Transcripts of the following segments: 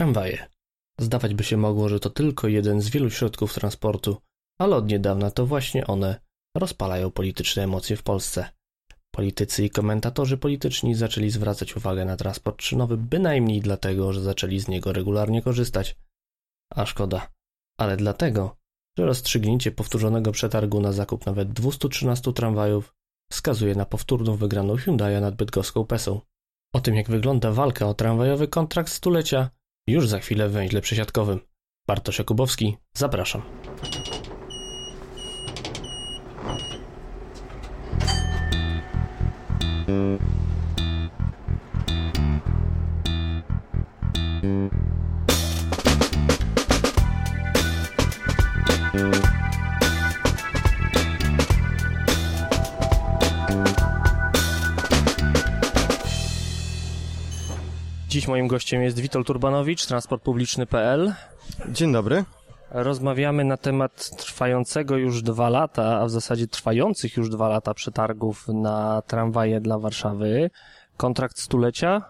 Tramwaje. Zdawać by się mogło, że to tylko jeden z wielu środków transportu, ale od niedawna to właśnie one rozpalają polityczne emocje w Polsce. Politycy i komentatorzy polityczni zaczęli zwracać uwagę na transport szynowy bynajmniej dlatego, że zaczęli z niego regularnie korzystać. A szkoda. Ale dlatego, że rozstrzygnięcie powtórzonego przetargu na zakup nawet 213 tramwajów wskazuje na powtórną wygraną Hyundai'a nad bydgoską Pesą. O tym, jak wygląda walka o tramwajowy kontrakt stulecia, już za chwilę w węźle przesiadkowym. Bartosz Jakubowski, zapraszam. Dziś moim gościem jest Witold Turbanowicz, transportpubliczny.pl. Dzień dobry. Rozmawiamy na temat trwającego już dwa lata, a w zasadzie trwających już dwa lata przetargów na tramwaje dla Warszawy. Kontrakt stulecia.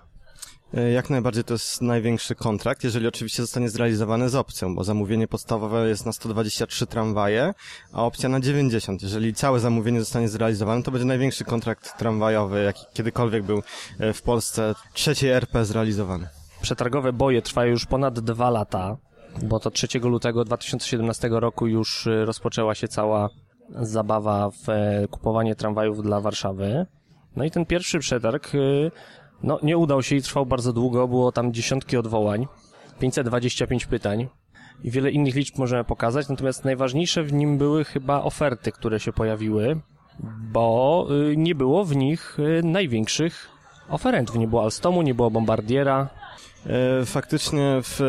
E, Jak najbardziej to jest największy kontrakt, jeżeli oczywiście zostanie zrealizowany z opcją, bo zamówienie podstawowe jest na 123 tramwaje, a opcja na 90. Jeżeli całe zamówienie zostanie zrealizowane, to będzie największy kontrakt tramwajowy, jaki kiedykolwiek był e, w Polsce, trzeciej RP zrealizowany. Przetargowe boje trwają już ponad dwa lata, bo to 3 lutego 2017 roku już y, rozpoczęła się cała zabawa w e, kupowanie tramwajów dla Warszawy. No i ten pierwszy przetarg no, nie udał się i trwał bardzo długo, było tam dziesiątki odwołań, 525 pytań i wiele innych liczb możemy pokazać, natomiast najważniejsze w nim były chyba oferty, które się pojawiły, bo y, nie było w nich y, największych oferentów. Nie było Alstomu, nie było Bombardiera, Faktycznie w,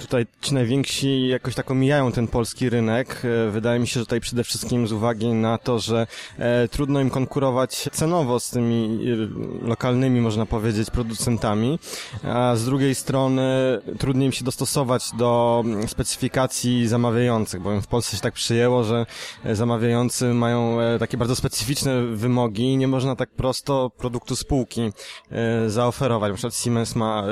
tutaj ci najwięksi jakoś tak omijają ten polski rynek. E, Wydaje mi się, że tutaj przede wszystkim z uwagi na to, że e, trudno im konkurować cenowo z tymi e, lokalnymi, można powiedzieć, producentami, a z drugiej strony trudniej im się dostosować do mm, specyfikacji zamawiających, bowiem w Polsce się tak przyjęło, że e, zamawiający mają e, takie bardzo specyficzne wymogi i nie można tak prosto produktu spółki e, zaoferować. Na przykład Siemens ma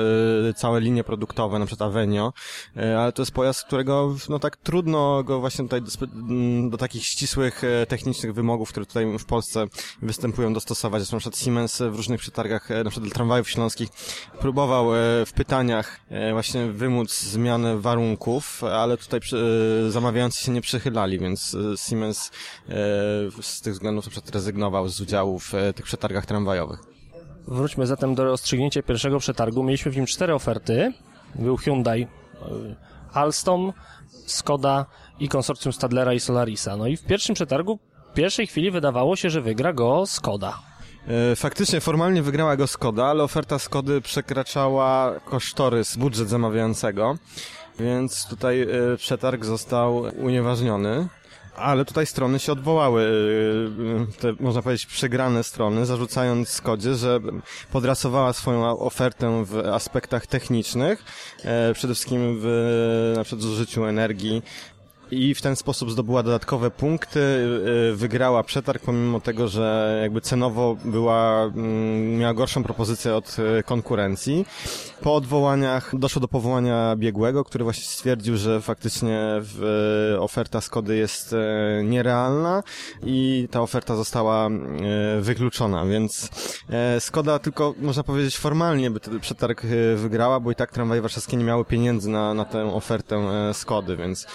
e, całe linie produktowe, na przykład Avenio, e, ale to jest pojazd, którego no tak trudno go właśnie tutaj do, spe- m, do takich ścisłych e, technicznych wymogów, które tutaj w Polsce występują, dostosować. Zresztą na przykład Siemens w różnych przetargach, e, na przykład dla tramwajów śląskich, próbował w pytaniach właśnie wymóc zmianę warunków, ale tutaj zamawiający się nie przychylali, więc Siemens z tych względów na przykład rezygnował z udziału w tych przetargach tramwajowych. Wróćmy zatem do rozstrzygnięcia pierwszego przetargu. Mieliśmy w nim cztery oferty. Był Hyundai, y, Alstom, Skoda i konsorcjum Stadlera i Solarisa. No i w pierwszym przetargu w pierwszej chwili wydawało się, że wygra go Skoda. E, Faktycznie formalnie wygrała go Skoda, ale oferta Skody przekraczała kosztorys, budżet zamawiającego, więc tutaj e, przetarg został unieważniony. Ale tutaj strony się odwołały, e, te, można powiedzieć, przegrane strony, zarzucając Skodzie, że podrasowała swoją ofertę w aspektach technicznych, e, przede wszystkim w na przykład zużyciu energii, i w ten sposób zdobyła dodatkowe punkty, y, wygrała przetarg, pomimo tego, że jakby cenowo była, mm, miała gorszą propozycję od y, konkurencji. Po odwołaniach doszło do powołania biegłego, który właśnie stwierdził, że faktycznie y, oferta Skody jest y, nierealna i ta oferta została y, wykluczona, więc y, Skoda tylko, można powiedzieć, formalnie by ten przetarg y, wygrała, bo i tak tramwaje warszawskie nie miały pieniędzy na, na tę ofertę y, Skody, więc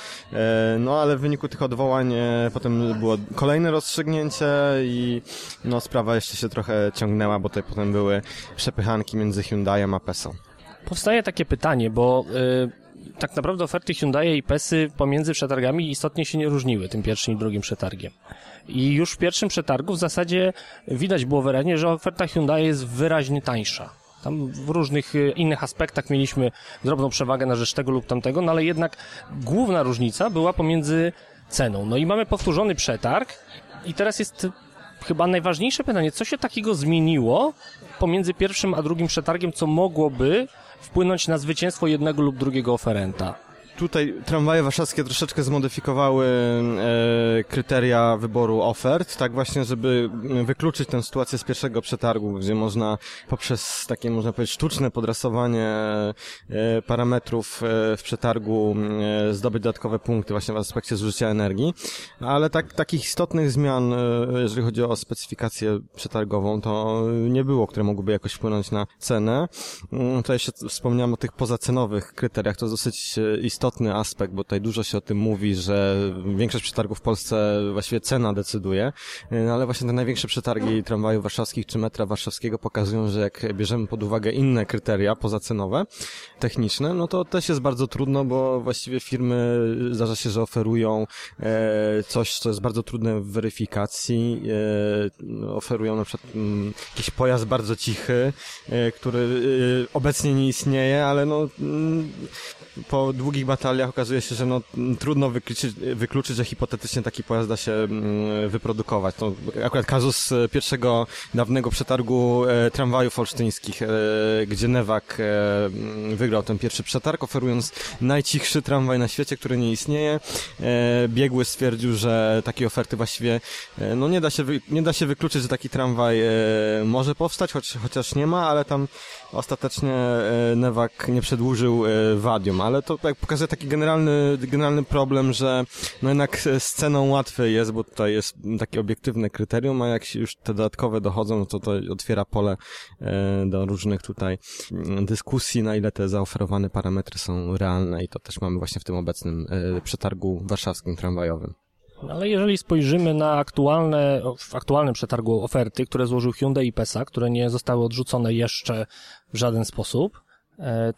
no ale w wyniku tych odwołań e, potem było kolejne rozstrzygnięcie i no sprawa jeszcze się trochę ciągnęła, bo tutaj potem były przepychanki między Hyundaiem a Pesą. Powstaje takie pytanie, bo y, tak naprawdę oferty Hyundai i Pesy pomiędzy przetargami istotnie się nie różniły tym pierwszym i drugim przetargiem. I już w pierwszym przetargu w zasadzie widać było wyraźnie, że oferta Hyundai jest wyraźnie tańsza. Tam w różnych y, innych aspektach mieliśmy drobną przewagę na rzecz tego lub tamtego, no ale jednak główna różnica była pomiędzy ceną. No i mamy powtórzony przetarg i teraz jest chyba najważniejsze pytanie, co się takiego zmieniło pomiędzy pierwszym a drugim przetargiem, co mogłoby wpłynąć na zwycięstwo jednego lub drugiego oferenta? Tutaj tramwaje warszawskie troszeczkę zmodyfikowały e, kryteria wyboru ofert, tak właśnie, żeby wykluczyć tę sytuację z pierwszego przetargu, gdzie można poprzez takie, można powiedzieć, sztuczne podrasowanie e, parametrów e, w przetargu e, zdobyć dodatkowe punkty właśnie w aspekcie zużycia energii, ale tak, takich istotnych zmian, e, jeżeli chodzi o specyfikację przetargową, to nie było, które mogłyby jakoś wpłynąć na cenę. Mm, Tutaj jeszcze wspomniałem o tych pozacenowych kryteriach, to dosyć e, istotny aspekt, bo tutaj dużo się o tym mówi, że większość przetargów w Polsce właściwie cena decyduje, e, ale właśnie te największe przetargi tramwajów warszawskich czy metra warszawskiego pokazują, że jak bierzemy pod uwagę inne kryteria pozacenowe, techniczne, no to też jest bardzo trudno, bo właściwie firmy zdarza się, że oferują e, coś, co jest bardzo trudne w weryfikacji, e, oferują na przykład mm, jakiś pojazd bardzo cichy, e, który e, obecnie nie istnieje, ale no mm, po długich bataliach okazuje się, że no, trudno wykluczyć, wykluczyć, że hipotetycznie taki pojazd da się mm, wyprodukować. To akurat kazus e, pierwszego dawnego przetargu e, tramwajów olsztyńskich, e, gdzie Newak mm, wygrał ten pierwszy przetarg, oferując najcichszy tramwaj na świecie, który nie istnieje. Biegły stwierdził, że takiej oferty właściwie no nie da się, nie da się wykluczyć, że taki tramwaj może powstać, choć, chociaż nie ma, ale tam ostatecznie Newak nie przedłużył wadium, ale to jak pokazuje taki generalny, generalny problem, że no jednak z ceną łatwiej jest, bo tutaj jest takie obiektywne kryterium, a jak już te dodatkowe dochodzą, no to to otwiera pole e, do różnych tutaj mm, dyskusji, na ile te zaoferowane parametry są realne i to też mamy właśnie w tym obecnym e, przetargu warszawskim tramwajowym. No, ale jeżeli spojrzymy na aktualne, w aktualnym przetargu oferty, które złożył Hyundai i PESA, które nie zostały odrzucone jeszcze w żaden sposób, e,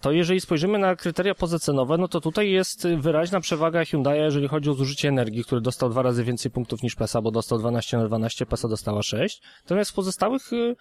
to jeżeli spojrzymy na kryteria pozacenowe, no to tutaj jest wyraźna przewaga Hyundai, jeżeli chodzi o zużycie energii, który dostał dwa razy więcej punktów niż PESA, bo dostał 12 na 12, PESA dostała 6. Natomiast w pozostałych, y,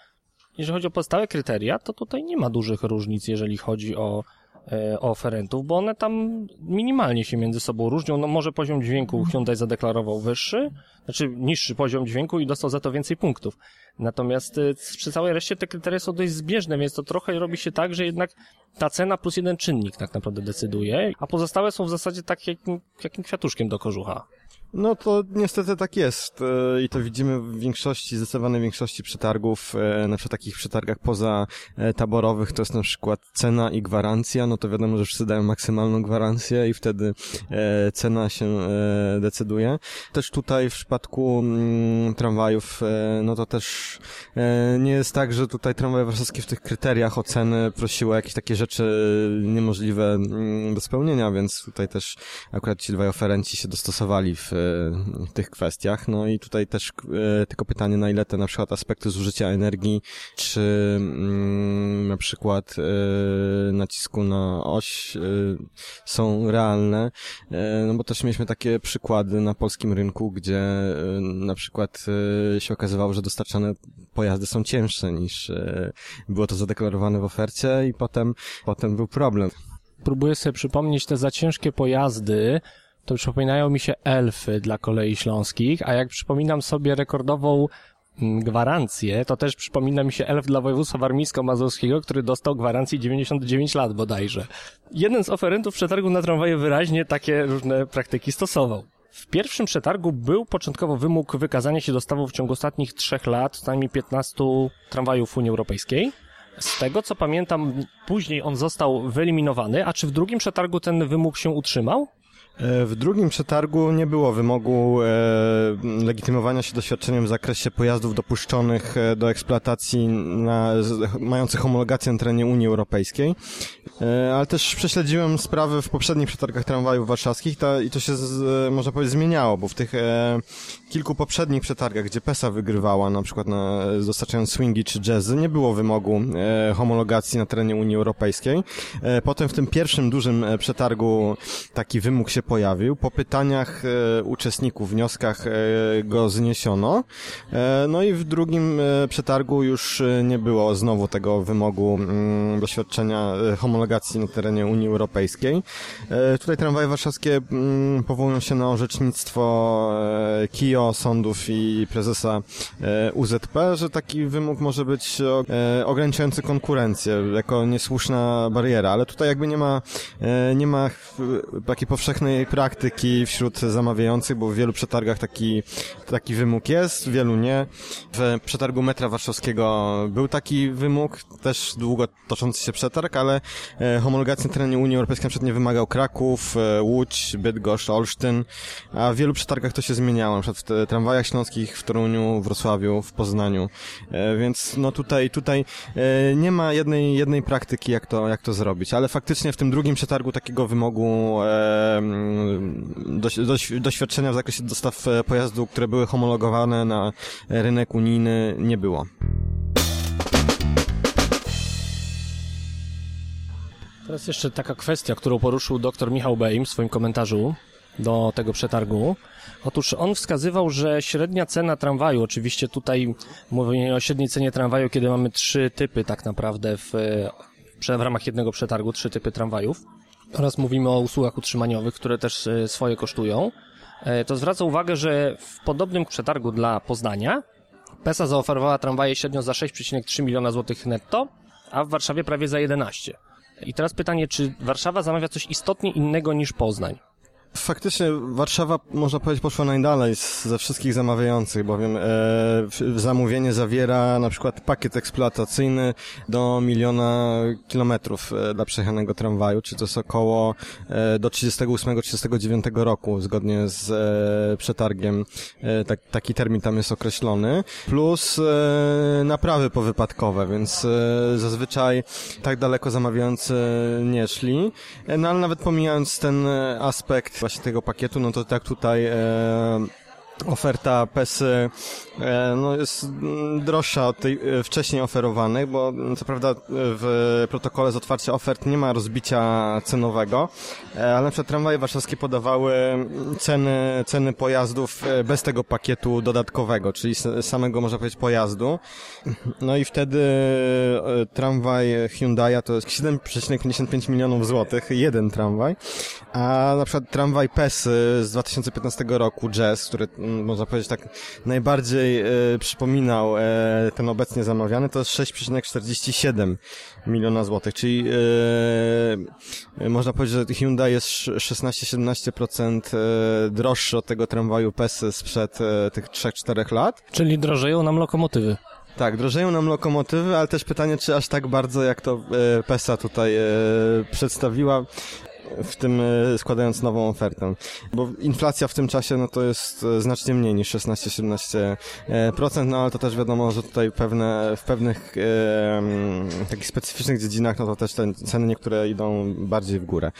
jeżeli chodzi o pozostałe kryteria, to tutaj nie ma dużych różnic, jeżeli chodzi o e, o oferentów, bo one tam minimalnie się między sobą różnią. No może poziom dźwięku Hyundai zadeklarował wyższy, znaczy niższy poziom dźwięku i dostał za to więcej punktów. Natomiast y, przy całej reszcie te kryteria są dość zbieżne, więc to trochę robi się tak, że jednak ta cena plus jeden czynnik tak naprawdę decyduje, a pozostałe są w zasadzie tak jakim, jakim kwiatuszkiem do kożucha. No to niestety tak jest e, i to widzimy w większości, zdecydowanej większości przetargów, e, na przykład takich przetargach poza e, taborowych, to jest na przykład cena i gwarancja, no to wiadomo, że wszyscy dają maksymalną gwarancję i wtedy cena się decyduje. Też tutaj w przypadku mm, tramwajów, no to też nie jest tak, że tutaj tramwaje warszawskie w tych kryteriach oceny prosiły jakieś takie rzeczy niemożliwe mm, do spełnienia, więc tutaj też akurat ci dwaj oferenci się dostosowali w w tych kwestiach. No i tutaj też e, tylko pytanie, na ile te na przykład aspekty zużycia energii, czy mm, na przykład e, nacisku na oś e, są realne, no bo też mieliśmy takie przykłady na polskim rynku, gdzie na przykład się okazywało, że dostarczane pojazdy są cięższe niż było to zadeklarowane w ofercie i potem, potem był problem. Próbuję sobie przypomnieć te za ciężkie pojazdy, to przypominają mi się elfy dla kolei śląskich, a jak przypominam sobie rekordową mm, gwarancję, to też przypomina mi się elf dla województwa warmińsko-mazurskiego, który dostał gwarancję 99 lat bodajże. Jeden z oferentów przetargu na tramwaje wyraźnie takie różne praktyki stosował. W pierwszym przetargu był początkowo wymóg wykazania się dostawą w ciągu ostatnich trzech lat co najmniej 15 tramwajów Unii Europejskiej. Z tego co pamiętam, później on został wyeliminowany, a czy w drugim przetargu ten wymóg się utrzymał? E, w drugim przetargu nie było wymogu e, legitymowania się doświadczeniem w zakresie pojazdów dopuszczonych e, do eksploatacji na, mających homologację na terenie Unii Europejskiej, ale też prześledziłem sprawy w poprzednich przetargach tramwajów warszawskich i to się, z, można powiedzieć, zmieniało, bo w tych kilku poprzednich przetargach, gdzie PESA wygrywała, na przykład na, dostarczając swingi czy jazzy, nie było wymogu homologacji na terenie Unii Europejskiej. potem w tym pierwszym dużym przetargu taki wymóg się pojawił. Po pytaniach e, uczestników, wnioskach e, go zniesiono. E, no i w drugim e, przetargu już e, nie było znowu tego wymogu mm, doświadczenia e, homologacji na terenie Unii Europejskiej. Tutaj tramwaje warszawskie mm, powołują się na orzecznictwo KIO, sądów i prezesa UZP, że taki wymóg może być ograniczający konkurencję jako niesłuszna bariera, ale tutaj jakby nie ma, nie ma takiej powszechnej praktyki wśród zamawiających, bo w wielu przetargach taki, taki wymóg jest, w wielu nie. W przetargu metra warszawskiego był taki wymóg, też długo toczący się przetarg, ale e, homologacji na terenie Unii Europejskiej na przykład nie wymagał Kraków, e, Łódź, Bydgoszcz, Olsztyn, a w wielu przetargach to się zmieniało, na przykład w tramwajach śląskich w Toruniu, Wrocławiu, w Poznaniu, e, więc no tutaj, tutaj nie ma jednej, jednej praktyki jak to, jak to zrobić, ale faktycznie w tym drugim przetargu takiego wymogu e, doś, doś, doświadczenia w zakresie dostaw e, pojazdu, które były homologowane na rynek unijny nie było. Teraz jeszcze taka kwestia, którą poruszył dr Michał Bejm w swoim komentarzu do tego przetargu. Otóż on wskazywał, że średnia cena tramwaju, oczywiście tutaj mówię o średniej cenie tramwaju, kiedy mamy trzy typy tak naprawdę w, w ramach jednego przetargu, trzy typy tramwajów. Oraz mówimy o usługach utrzymaniowych, które też e, swoje kosztują. E, To zwraca uwagę, że w podobnym przetargu dla Poznania PESA zaoferowała tramwaje średnio za 6,3 miliona złotych netto, a w Warszawie prawie za 11. I teraz pytanie, czy Warszawa zamawia coś istotnie innego niż Poznań? Faktycznie Warszawa, można powiedzieć, poszła najdalej ze wszystkich zamawiających, bowiem e, zamówienie zawiera na przykład pakiet eksploatacyjny do miliona kilometrów e, dla przejechanego tramwaju, czy to jest około e, do 38-39 roku, zgodnie z e, przetargiem. E, tak, taki termin tam jest określony. Plus e, naprawy powypadkowe, więc e, zazwyczaj tak daleko zamawiający nie szli. E, No ale nawet pomijając ten e, aspekt właśnie tego pakietu, no to tak tutaj e, oferta PESY e, no jest mm, droższa od tej e, wcześniej oferowanej, bo mm, co prawda e, w protokole z otwarcia ofert nie ma rozbicia cenowego, ale na przykład tramwaje warszawskie podawały mm, ceny, ceny pojazdów bez tego pakietu dodatkowego, czyli samego można powiedzieć pojazdu. No i wtedy tramwaj Hyundai'a to jest 7,55 milionów złotych, jeden tramwaj, a na przykład tramwaj PESY z 2015 roku, Jazz, który można powiedzieć tak najbardziej e, przypominał e, ten obecnie zamawiany, to jest 6,47 miliona złotych, czyli e, można powiedzieć, że Hyundai jest 16-17% e, droższy od tego tramwaju PESY sprzed e, tych 3-4 lat. Czyli drożeją nam lokomotywy. Tak, drożeją nam lokomotywy, ale też pytanie, czy aż tak bardzo, jak to e, PESA tutaj przedstawiła, w tym e, składając nową ofertę. Bo inflacja w tym czasie, no to jest e, znacznie mniej niż 16-17%, e, no ale to też wiadomo, że tutaj pewne, w pewnych e, takich specyficznych dziedzinach, no to też te ceny niektóre idą bardziej w górę.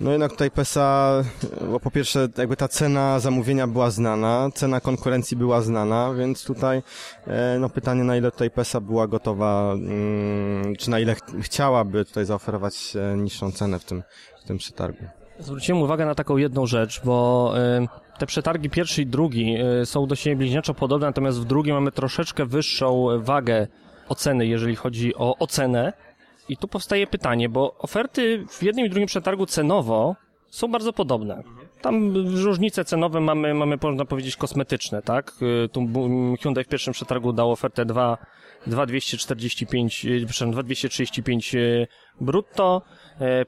No jednak tutaj PESA, bo po pierwsze jakby ta cena zamówienia była znana, cena konkurencji była znana, więc tutaj e, no pytanie na ile tutaj PESA była gotowa, mm, czy na ile ch chciałaby tutaj zaoferować e, niższą cenę w tym, w tym przetargu. Zwróciłem uwagę na taką jedną rzecz, bo y, te przetargi pierwszy i drugi są do siebie bliźniaczo podobne, natomiast w drugim mamy troszeczkę wyższą wagę oceny, jeżeli chodzi o ocenę. I tu powstaje pytanie, bo oferty w jednym i drugim przetargu cenowo są bardzo podobne. Tam różnice cenowe mamy, mamy można powiedzieć kosmetyczne, tak? Y, Tu Hyundai w pierwszym przetargu dał ofertę 2, 2245, y, przepraszam, 2235 y, brutto,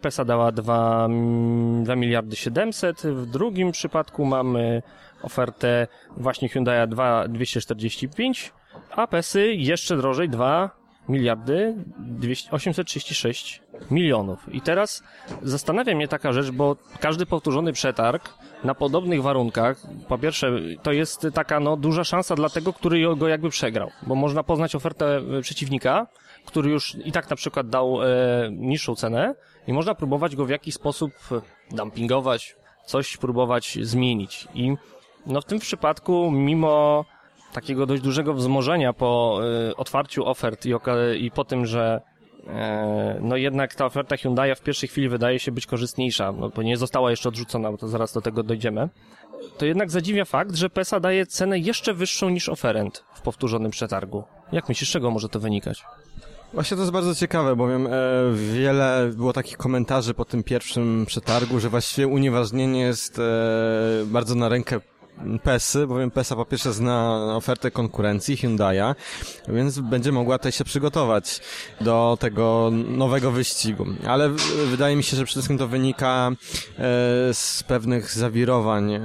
PESA dała 2, mm, 2 miliardy 700, w drugim przypadku mamy ofertę właśnie Hyundai 2, 245, a PESY jeszcze drożej 2 miliardy 200, 836 milionów. I teraz zastanawia mnie taka rzecz, bo każdy powtórzony przetarg na podobnych warunkach, po pierwsze, to jest taka no, duża szansa dla tego, który go jakby przegrał, bo można poznać ofertę e, przeciwnika, który już i tak na przykład dał e, niższą cenę i można próbować go w jakiś sposób dumpingować, coś próbować zmienić. I no w tym przypadku, mimo takiego dość dużego wzmożenia po y, otwarciu ofert i, i po tym, że e, no jednak ta oferta Hyundai w pierwszej chwili wydaje się być korzystniejsza, no bo nie została jeszcze odrzucona, bo to zaraz do tego dojdziemy. To jednak zadziwia fakt, że PESA daje cenę jeszcze wyższą niż oferent w powtórzonym przetargu. Jak myślisz, z czego może to wynikać? Właśnie to jest bardzo ciekawe, bowiem e, wiele było takich komentarzy po tym pierwszym przetargu, że właściwie unieważnienie jest e, bardzo na rękę PESy, bowiem PESA po pierwsze zna ofertę konkurencji Hyundai'a, więc będzie mogła tutaj się przygotować do tego nowego wyścigu. Ale wydaje mi się, że przede wszystkim to wynika e, z pewnych zawirowań e,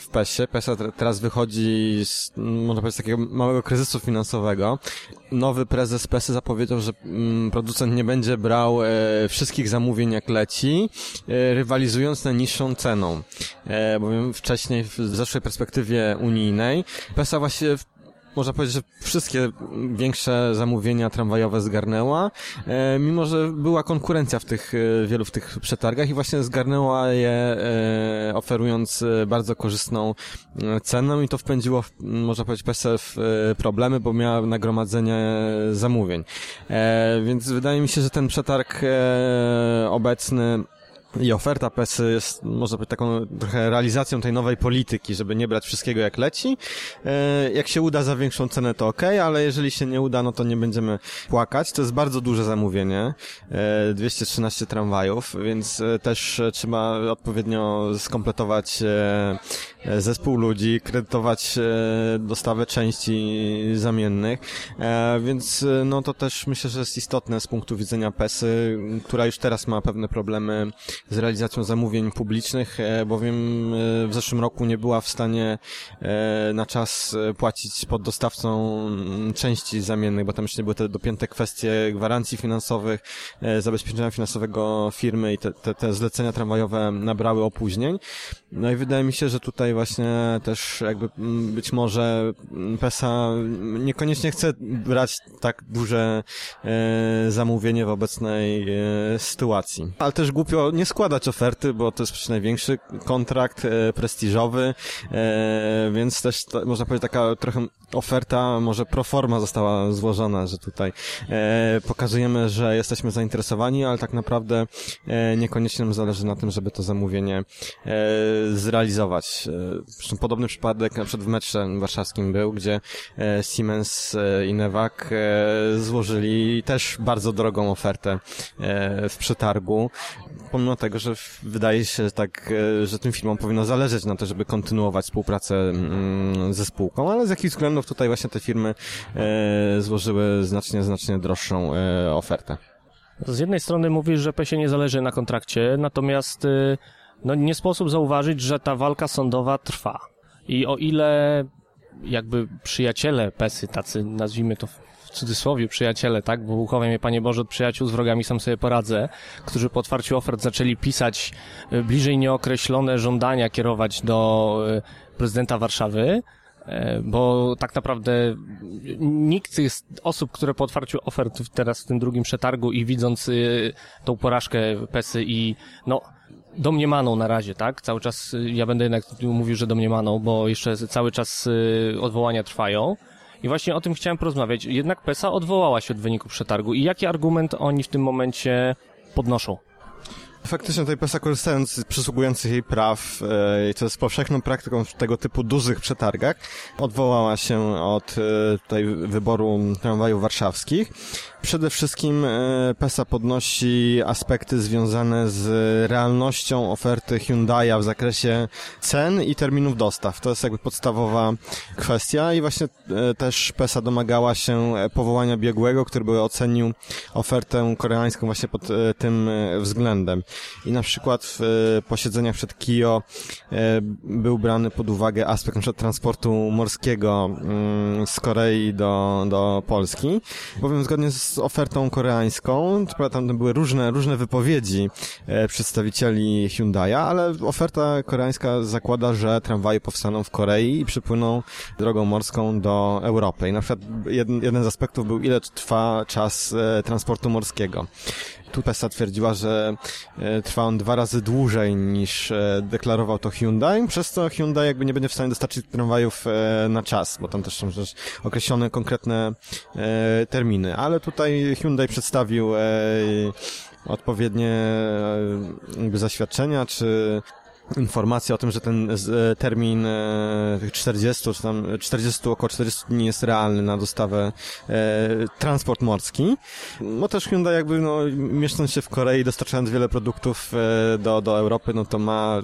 w PESie. PESA teraz wychodzi z, można powiedzieć, takiego małego kryzysu finansowego. Nowy prezes PESy zapowiedział, że mm, producent nie będzie brał e, wszystkich zamówień jak leci, rywalizując najniższą ceną. Bowiem wcześniej, w zeszłej perspektywie unijnej. PESA właśnie można powiedzieć, że wszystkie większe zamówienia tramwajowe zgarnęła, e, mimo że była konkurencja w tych, e, wielu w tych przetargach i właśnie zgarnęła je, e, oferując bardzo korzystną cenę i to wpędziło, można powiedzieć, PESA w problemy, bo miała nagromadzenie zamówień. Więc wydaje mi się, że ten przetarg obecny i oferta PES jest, może być taką trochę realizacją tej nowej polityki, żeby nie brać wszystkiego jak leci. E, jak się uda za większą cenę, to ok, ale jeżeli się nie uda, no to nie będziemy płakać. To jest bardzo duże zamówienie, 213 e, tramwajów, więc e, też trzeba odpowiednio skompletować zespół ludzi, kredytować dostawę części zamiennych, więc no to też myślę, że jest istotne z punktu widzenia PESy, która już teraz ma pewne problemy z realizacją zamówień publicznych, e, bowiem e, w zeszłym roku nie była w stanie e, na czas płacić pod dostawcą mm, części zamiennych, bo tam jeszcze były te dopięte kwestie gwarancji finansowych, zabezpieczenia finansowego firmy i te, te, te zlecenia tramwajowe nabrały opóźnień. No i wydaje mi się, że tutaj właśnie też jakby mm, być może PESA niekoniecznie chce brać tak duże zamówienie w obecnej sytuacji. Ale też głupio nie składać oferty, bo to jest przecież największy kontrakt e, prestiżowy, e, więc też to, można powiedzieć taka trochę oferta, może proforma została złożona, że tutaj e, pokazujemy, że jesteśmy zainteresowani, ale tak naprawdę e, niekoniecznie nam zależy na tym, żeby to zamówienie e, zrealizować. Zresztą podobny przypadek na przykład w metrze warszawskim był, gdzie e, Siemens e, i Newak e, złożyli też bardzo drogą ofertę w przetargu, pomimo tego, że wydaje się tak, że tym firmom powinno zależeć na to, żeby kontynuować współpracę mm, ze spółką, ale z jakichś względów tutaj właśnie te firmy złożyły znacznie, znacznie droższą ofertę. Z jednej strony mówisz, że PESie nie zależy na kontrakcie, natomiast no, nie sposób zauważyć, że ta walka sądowa trwa. I o ile jakby przyjaciele PESy, tacy nazwijmy to cudzysłowie przyjaciele, tak? Bo uchowaj mnie, Panie Boże, od przyjaciół z wrogami sam sobie poradzę, którzy po otwarciu ofert zaczęli pisać e, bliżej nieokreślone żądania kierować do e, prezydenta Warszawy, e, bo tak naprawdę nikt z tych osób, które po otwarciu ofert teraz w tym drugim przetargu i widząc tą porażkę PESY i no domniemaną na razie, tak? Cały czas ja będę jednak mówił, że domniemaną, bo jeszcze cały czas odwołania trwają. I właśnie o tym chciałem porozmawiać. Jednak PESA odwołała się od wyniku przetargu. I jaki argument oni w tym momencie podnoszą? Faktycznie tutaj PESA korzystając z przysługujących jej praw, e, i to jest powszechną praktyką w tego typu dużych przetargach, odwołała się od e, tutaj wyboru tramwajów warszawskich Przede wszystkim e, PESA podnosi aspekty związane z realnością oferty Hyundai'a w zakresie cen i terminów dostaw. To jest jakby podstawowa kwestia i właśnie też PESA domagała się powołania biegłego, który by ocenił ofertę koreańską właśnie pod tym względem. I na przykład w posiedzeniach przed KIO był brany pod uwagę aspekt np. transportu morskiego mm, z Korei do, do Polski, bowiem zgodnie z ofertą koreańską. Tam były różne, różne wypowiedzi e, przedstawicieli Hyundai'a, ale oferta koreańska zakłada, że tramwaje powstaną w Korei i przypłyną drogą morską do Europy. I na przykład jeden, jeden z aspektów był, ile trwa czas e, transportu morskiego. Tu PESA twierdziła, że e, trwa on dwa razy dłużej niż e, deklarował to Hyundai, przez co Hyundai jakby nie będzie w stanie dostarczyć tramwajów e, na czas, bo tam też są też określone konkretne terminy. Ale tutaj Hyundai przedstawił odpowiednie jakby zaświadczenia, czy informacja o tym, że ten e, termin e, tych 40 czy tam 40, około 40 dni jest realny na dostawę e, transport morski. No też Hyundai jakby no, mieszcząc się w Korei, dostarczając wiele produktów e, do, do Europy, no to ma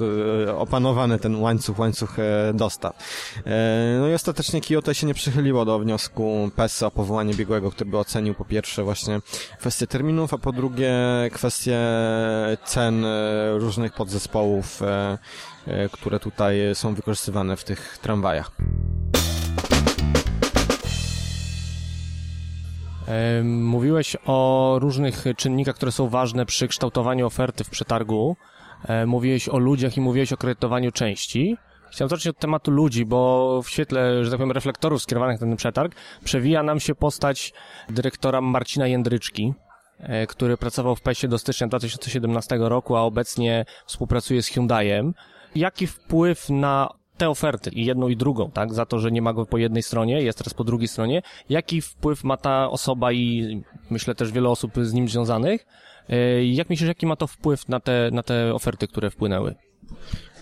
e, opanowany ten łańcuch, łańcuch e, dostaw. E, no i ostatecznie Kyoto się nie przychyliło do wniosku PES o powołanie biegłego, który by ocenił po pierwsze właśnie kwestie terminów, a po drugie kwestie cen e, różnych podzespołów e, E, które tutaj są wykorzystywane w tych tramwajach. Mówiłeś o różnych czynnikach, które są ważne przy kształtowaniu oferty w przetargu. E, mówiłeś o ludziach i mówiłeś o kredytowaniu części. Chciałem zacząć od tematu ludzi, bo w świetle, że tak powiem, reflektorów skierowanych na ten przetarg przewija nam się postać dyrektora Marcina Jędryczki, E, który pracował w PESie do stycznia 2017 roku, a obecnie współpracuje z Hyundaiem. Jaki wpływ na te oferty, i jedną i drugą, tak, za to, że nie ma go po jednej stronie, jest teraz po drugiej stronie, jaki wpływ ma ta osoba i myślę też wiele osób z nim związanych, e, jak myślisz, jaki ma to wpływ na te, na te oferty, które wpłynęły?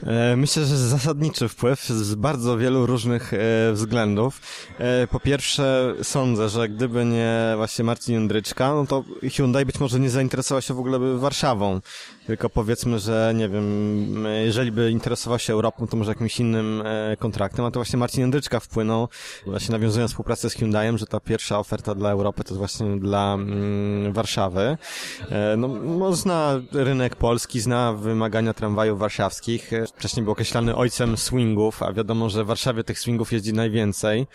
E, myślę, że zasadniczy wpływ z bardzo wielu różnych e, względów. E, po pierwsze, sądzę, że gdyby nie właśnie Marcin Jędryczka, no to Hyundai być może nie zainteresował się w ogóle Warszawą. Tylko powiedzmy, że nie wiem, jeżeli by interesował się Europą, to może jakimś innym kontraktem, a to właśnie Marcin Jędryczka wpłynął, właśnie nawiązując współpracę z Hyundaiem, że ta pierwsza oferta dla Europy to jest właśnie dla mm, Warszawy. No, no, zna rynek polski, zna wymagania tramwajów warszawskich wcześniej był określany ojcem swingów, a wiadomo, że w Warszawie tych swingów jeździ najwięcej.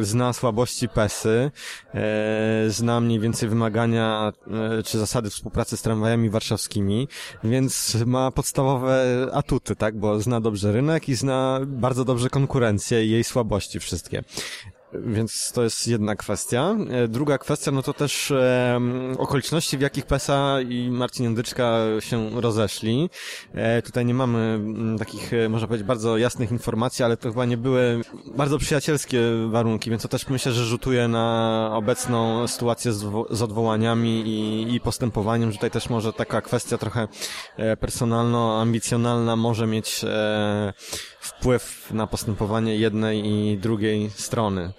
Zna słabości PESy, e, zna mniej więcej wymagania e, czy zasady współpracy z tramwajami warszawskimi, więc ma podstawowe atuty, tak, bo zna dobrze rynek i zna bardzo dobrze konkurencję i jej słabości wszystkie. Więc to jest jedna kwestia. E, druga kwestia, no to też e, okoliczności, w jakich PESA i Marcin Jędyczka się rozeszli. E, tutaj nie mamy m, takich, e, można powiedzieć, bardzo jasnych informacji, ale to chyba nie były bardzo przyjacielskie warunki, więc to też myślę, że rzutuje na obecną sytuację z, z odwołaniami i, i postępowaniem. Że tutaj też może taka kwestia trochę e, personalno-ambicjonalna może mieć e, wpływ na postępowanie jednej i drugiej strony.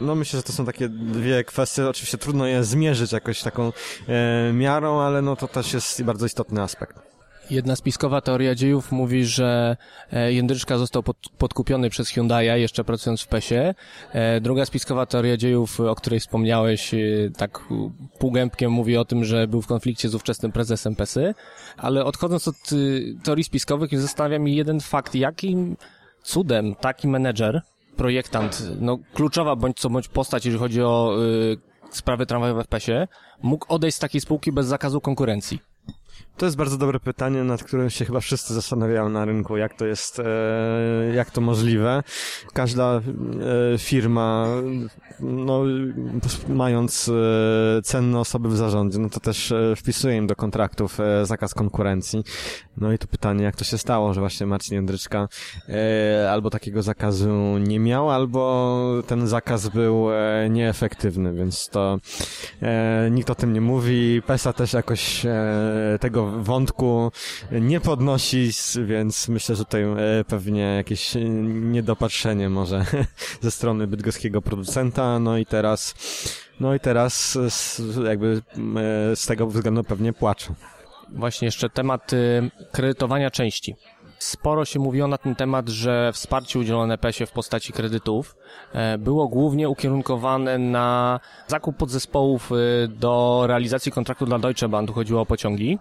No myślę, że to są takie dwie kwestie. Oczywiście trudno je zmierzyć jakoś taką e, miarą, ale no to też jest bardzo istotny aspekt. Jedna spiskowa teoria dziejów mówi, że e, Jędryczka został pod, podkupiony przez Hyundai'a jeszcze pracując w PESie. E, druga spiskowa teoria dziejów, o której wspomniałeś, e, tak półgębkiem mówi o tym, że był w konflikcie z ówczesnym prezesem PESy. Ale odchodząc od teorii spiskowych, zastanawia mnie jeden fakt. Jakim cudem taki menedżer, projektant, no kluczowa bądź co bądź postać, jeżeli chodzi o y, sprawy tramwajowe w PESie, mógł odejść z takiej spółki bez zakazu konkurencji? To jest bardzo dobre pytanie, nad którym się chyba wszyscy zastanawiają na rynku, jak to jest, e, jak to możliwe. Każda e, firma, no, mając e, cenne osoby w zarządzie, no to też wpisuje im do kontraktów zakaz konkurencji. No i to pytanie, jak to się stało, że właśnie Marcin Jędryczka albo takiego zakazu nie miał, albo ten zakaz był nieefektywny, więc to nikt o tym nie mówi. PESA też jakoś tego wątku nie podnosi, więc myślę, że tutaj e, pewnie jakieś niedopatrzenie może ze strony bydgoskiego producenta, no i teraz no i teraz jakby e, z tego względu pewnie płaczą. Właśnie jeszcze temat y, kredytowania części. Sporo się mówiło na ten temat, że wsparcie udzielone PES-ie w postaci kredytów e, było głównie ukierunkowane na zakup podzespołów y, do realizacji kontraktu dla Deutsche Bahn, tu chodziło o pociągi.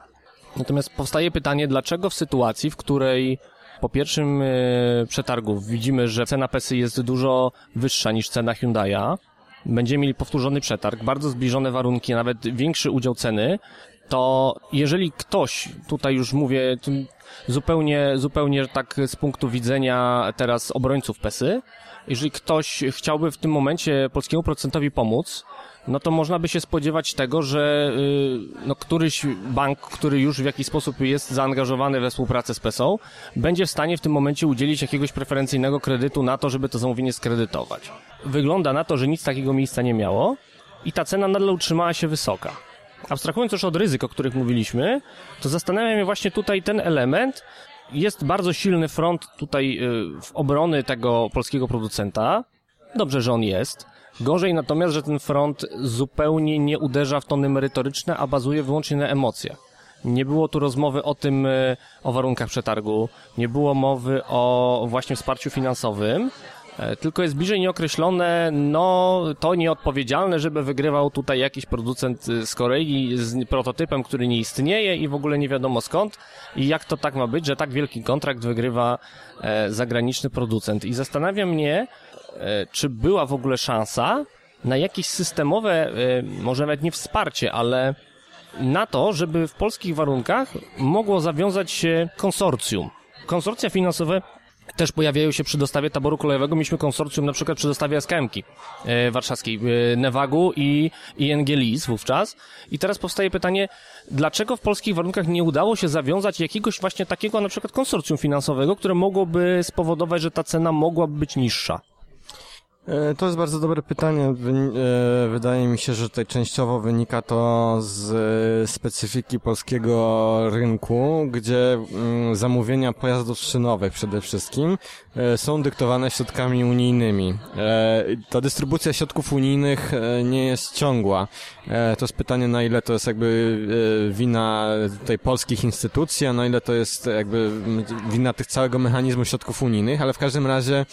Natomiast powstaje pytanie, dlaczego w sytuacji, w której po pierwszym yy, przetargu widzimy, że cena PESY jest dużo wyższa niż cena Hyundai'a, będziemy mieli powtórzony przetarg, bardzo zbliżone warunki, nawet większy udział ceny, to jeżeli ktoś, tutaj już mówię zupełnie, zupełnie tak z punktu widzenia teraz obrońców PESY, jeżeli ktoś chciałby w tym momencie polskiemu producentowi pomóc, no to można by się spodziewać tego, że y, no, któryś bank, który już w jakiś sposób jest zaangażowany we współpracę z PESO, będzie w stanie w tym momencie udzielić jakiegoś preferencyjnego kredytu na to, żeby to zamówienie skredytować. Wygląda na to, że nic takiego miejsca nie miało i ta cena nadal utrzymała się wysoka. Abstrahując już od ryzyk, o których mówiliśmy, to zastanawia mnie właśnie tutaj ten element. Jest bardzo silny front tutaj y, w obrony tego polskiego producenta. Dobrze, że on jest. Gorzej natomiast, że ten front zupełnie nie uderza w tony merytoryczne, a bazuje wyłącznie na emocjach. Nie było tu rozmowy o tym, y, o warunkach przetargu, nie było mowy o właśnie wsparciu finansowym, E, tylko jest bliżej nieokreślone, no to nieodpowiedzialne, żeby wygrywał tutaj jakiś producent y, z Korei z prototypem, który nie istnieje i w ogóle nie wiadomo skąd i jak to tak ma być, że tak wielki kontrakt wygrywa e, zagraniczny producent. I zastanawia mnie, e, czy była w ogóle szansa na jakieś systemowe, może nawet nie wsparcie, ale na to, żeby w polskich warunkach mogło zawiązać się konsorcjum. Konsorcja finansowe też pojawiają się przy dostawie taboru kolejowego. Mieliśmy konsorcjum na przykład przy dostawie SKM-ki e, warszawskiej, e, Nevagu i ING Lis wówczas. I teraz powstaje pytanie, dlaczego w polskich warunkach nie udało się zawiązać jakiegoś właśnie takiego na przykład konsorcjum finansowego, które mogłoby spowodować, że ta cena mogłaby być niższa? E, to jest bardzo dobre pytanie. E, wydaje mi się, że tutaj częściowo wynika to z e, specyfiki polskiego rynku, gdzie mm, zamówienia pojazdów szynowych przede wszystkim są dyktowane środkami unijnymi. Ta dystrybucja środków unijnych nie jest ciągła. To jest pytanie, na ile to jest jakby wina tutaj polskich instytucji, a na ile to jest jakby wina tych całego mechanizmu środków unijnych, ale w każdym razie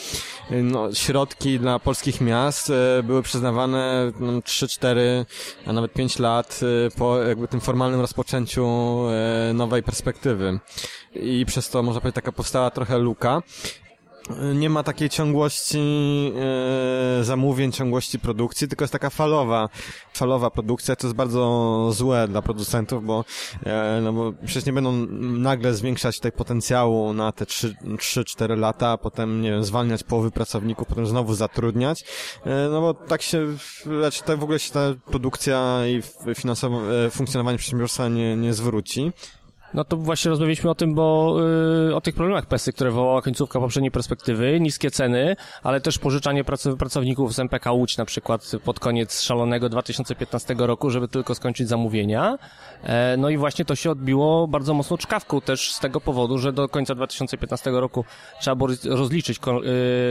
no, środki dla polskich miast e, były przyznawane no, 3, 4, a nawet 5 lat e, po jakby tym formalnym rozpoczęciu e, nowej perspektywy. I przez to, można powiedzieć, taka powstała trochę luka nie ma takiej ciągłości e, zamówień, ciągłości produkcji, tylko jest taka falowa, falowa produkcja, to jest bardzo złe dla producentów, bo, e, no bo przecież nie będą nagle zwiększać tutaj potencjału na te 3-4 lata, a potem, nie wiem, zwalniać połowy pracowników, potem znowu zatrudniać, e, no bo tak się, znaczy tak w ogóle się ta produkcja i finansowe e, funkcjonowanie przedsiębiorstwa nie, nie zwróci. No to właśnie rozmawialiśmy o tym, bo yy, o tych problemach PESY, które wywołała końcówka poprzedniej perspektywy, niskie ceny, ale też pożyczanie prac pracowników z MPK Łódź na przykład pod koniec szalonego 2015 roku, żeby tylko skończyć zamówienia. E, no i właśnie to się odbiło bardzo mocno czkawką też z tego powodu, że do końca 2015 roku trzeba było rozliczyć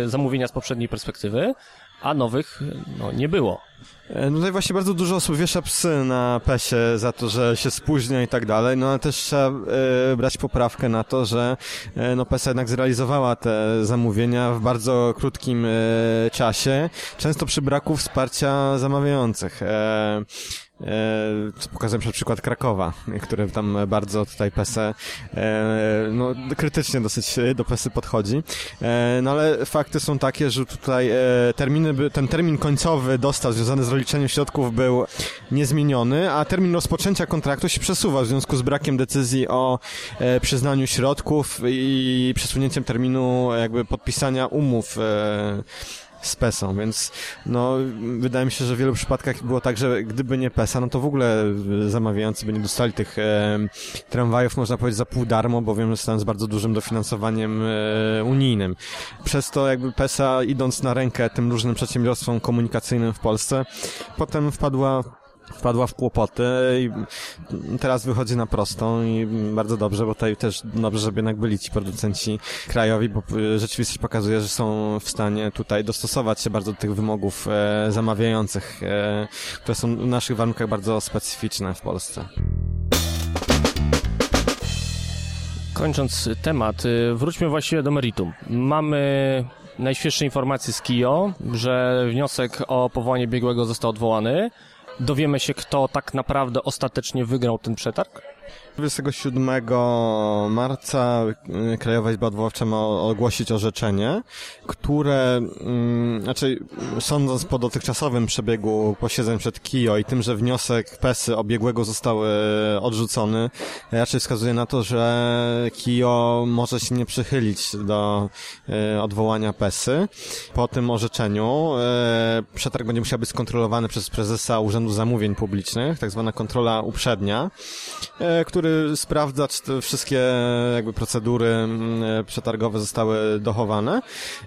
yy, zamówienia z poprzedniej perspektywy, a nowych no, nie było. E, no tutaj właśnie bardzo dużo osób wiesza psy na PESie za to, że się spóźnia i tak dalej, no ale też trzeba e, brać poprawkę na to, że e, no PESA jednak zrealizowała te zamówienia w bardzo krótkim e, czasie, często przy braku wsparcia zamawiających. E, E, pokazuję przed przykład Krakowa, który tam bardzo tutaj PESE e, no, krytycznie dosyć do PESy podchodzi. E, no ale fakty są takie, że tutaj terminy, ten termin końcowy dostaw związany z rozliczeniem środków był niezmieniony, a termin rozpoczęcia kontraktu się przesuwa w związku z brakiem decyzji o przyznaniu środków i przesunięciem terminu jakby podpisania umów z PESą, więc no wydaje mi się, że w wielu przypadkach było tak, że gdyby nie PESA, no to w ogóle zamawiający by nie dostali tych e, tramwajów, można powiedzieć, za pół darmo, bo wiem, że są z bardzo dużym dofinansowaniem e, unijnym. Przez to jakby PESA idąc na rękę tym różnym przedsiębiorstwom komunikacyjnym w Polsce, potem wpadła wpadła w kłopoty i teraz wychodzi na prostą i bardzo dobrze, bo tutaj też dobrze, żeby jednak byli ci producenci krajowi, bo rzeczywistość pokazuje, że są w stanie tutaj dostosować się bardzo do tych wymogów e, zamawiających, e, które są w naszych warunkach bardzo specyficzne w Polsce. Kończąc temat, y, wróćmy właściwie do meritum. Mamy najświeższe informacje z KIO, że wniosek o powołanie biegłego został odwołany. Dowiemy się, kto tak naprawdę ostatecznie wygrał ten przetarg? 27 marca y, Krajowa Izba Odwoławcza ma ogłosić orzeczenie, które, mm, znaczy sądząc po dotychczasowym przebiegu posiedzeń przed KIO i tym, że wniosek PESY obiegłego został odrzucony, raczej wskazuje na to, że KIO może się nie przychylić do y, odwołania PESY. Po tym orzeczeniu y, przetarg będzie musiał być skontrolowany przez prezesa Urzędu Zamówień Publicznych, tak zwana kontrola uprzednia, który który sprawdza, czy te wszystkie jakby procedury mm, przetargowe zostały dochowane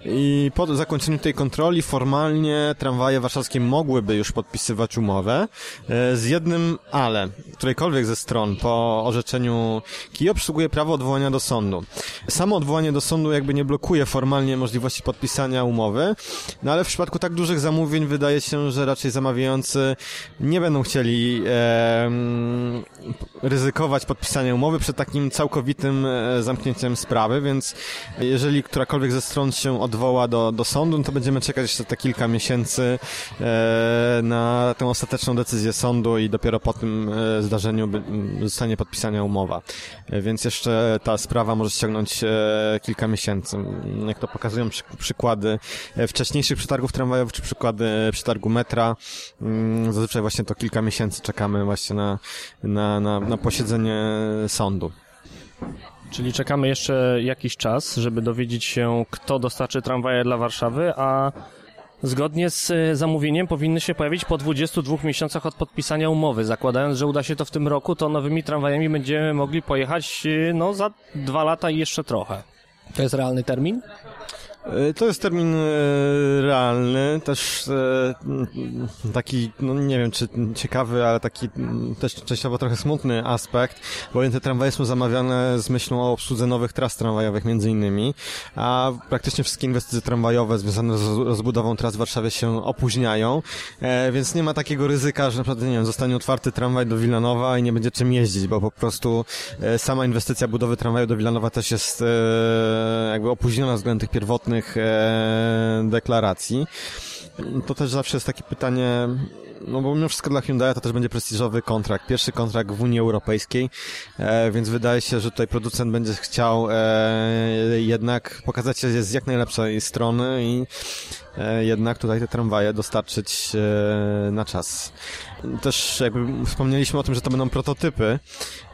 i po zakończeniu tej kontroli formalnie tramwaje warszawskie mogłyby już podpisywać umowę e, z jednym ale, którejkolwiek ze stron po orzeczeniu KIO przysługuje prawo odwołania do sądu. Samo odwołanie do sądu jakby nie blokuje formalnie możliwości podpisania umowy, no ale w przypadku tak dużych zamówień wydaje się, że raczej zamawiający nie będą chcieli e, ryzykować podpisania umowy przed takim całkowitym e, zamknięciem sprawy, więc jeżeli którakolwiek ze stron się odwoła do, do sądu, no to będziemy czekać jeszcze te kilka miesięcy e, na tę ostateczną decyzję sądu i dopiero po tym e, zdarzeniu zostanie podpisana umowa. Więc jeszcze ta sprawa może ściągnąć kilka miesięcy. Jak to pokazują przykłady wcześniejszych przetargów tramwajowych, czy przykłady przetargu metra, mm, zazwyczaj właśnie to kilka miesięcy czekamy właśnie na, na, na, na posiedzenie sądu. Czyli czekamy jeszcze jakiś czas, żeby dowiedzieć się, kto dostarczy tramwaje dla Warszawy, a zgodnie z e, zamówieniem powinny się pojawić po 22 miesiącach od podpisania umowy. Zakładając, że uda się to w tym roku, to nowymi tramwajami będziemy mogli pojechać e, no, za dwa lata i jeszcze trochę. To jest realny termin? E, to jest termin e, realny, też e, taki, no nie wiem czy ciekawy, ale taki też częściowo trochę smutny aspekt, bowiem te tramwaje są zamawiane z myślą o obsłudze nowych tras tramwajowych między innymi, a praktycznie wszystkie inwestycje tramwajowe związane z rozbudową tras w Warszawie się opóźniają, więc nie ma takiego ryzyka, że na przykład, nie wiem, zostanie otwarty tramwaj do Wilanowa i nie będzie czym jeździć, bo po prostu sama inwestycja budowy tramwaju do Wilanowa też jest jakby opóźniona względem tych pierwotnych e, deklaracji. To też zawsze jest takie pytanie, no bo mimo wszystko dla Hyundai to też będzie prestiżowy kontrakt, pierwszy kontrakt w Unii Europejskiej, e, więc wydaje się, że tutaj producent będzie chciał e, jednak pokazać się z jak najlepszej strony i jednak tutaj te tramwaje dostarczyć e, na czas. Też jakby wspomnieliśmy o tym, że to będą prototypy,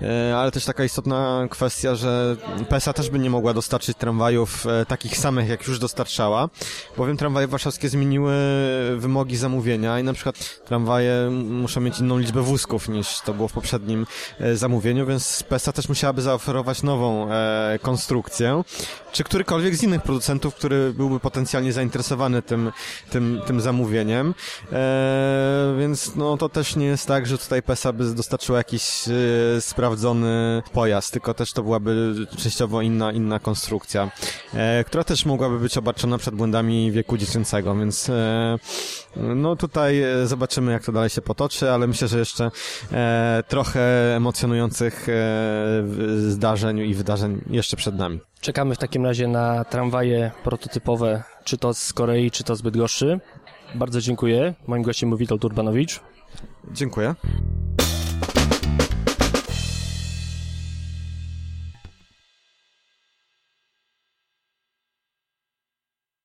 e, ale też taka istotna kwestia, że PESA też by nie mogła dostarczyć tramwajów e, takich samych, jak już dostarczała, bowiem tramwaje warszawskie zmieniły wymogi zamówienia i na przykład tramwaje muszą mieć inną liczbę wózków niż to było w poprzednim e, zamówieniu, więc PESA też musiałaby zaoferować nową konstrukcję, czy którykolwiek z innych producentów, który byłby potencjalnie zainteresowany tym, tym, tym zamówieniem, więc no to też nie jest tak, że tutaj PESA by dostarczyła jakiś e, sprawdzony pojazd, tylko też to byłaby częściowo inna, inna konstrukcja, e, która też mogłaby być obarczona przed błędami wieku dziecięcego, więc e, no tutaj e, zobaczymy, jak to dalej się potoczy, ale myślę, że jeszcze e, trochę emocjonujących e, zdarzeń i wydarzeń jeszcze przed nami. Czekamy w takim razie na tramwaje prototypowe, czy to z Korei, czy to z Bydgoszczy. Bardzo dziękuję. Moim gościem był Witold Urbanowicz. Dziękuję.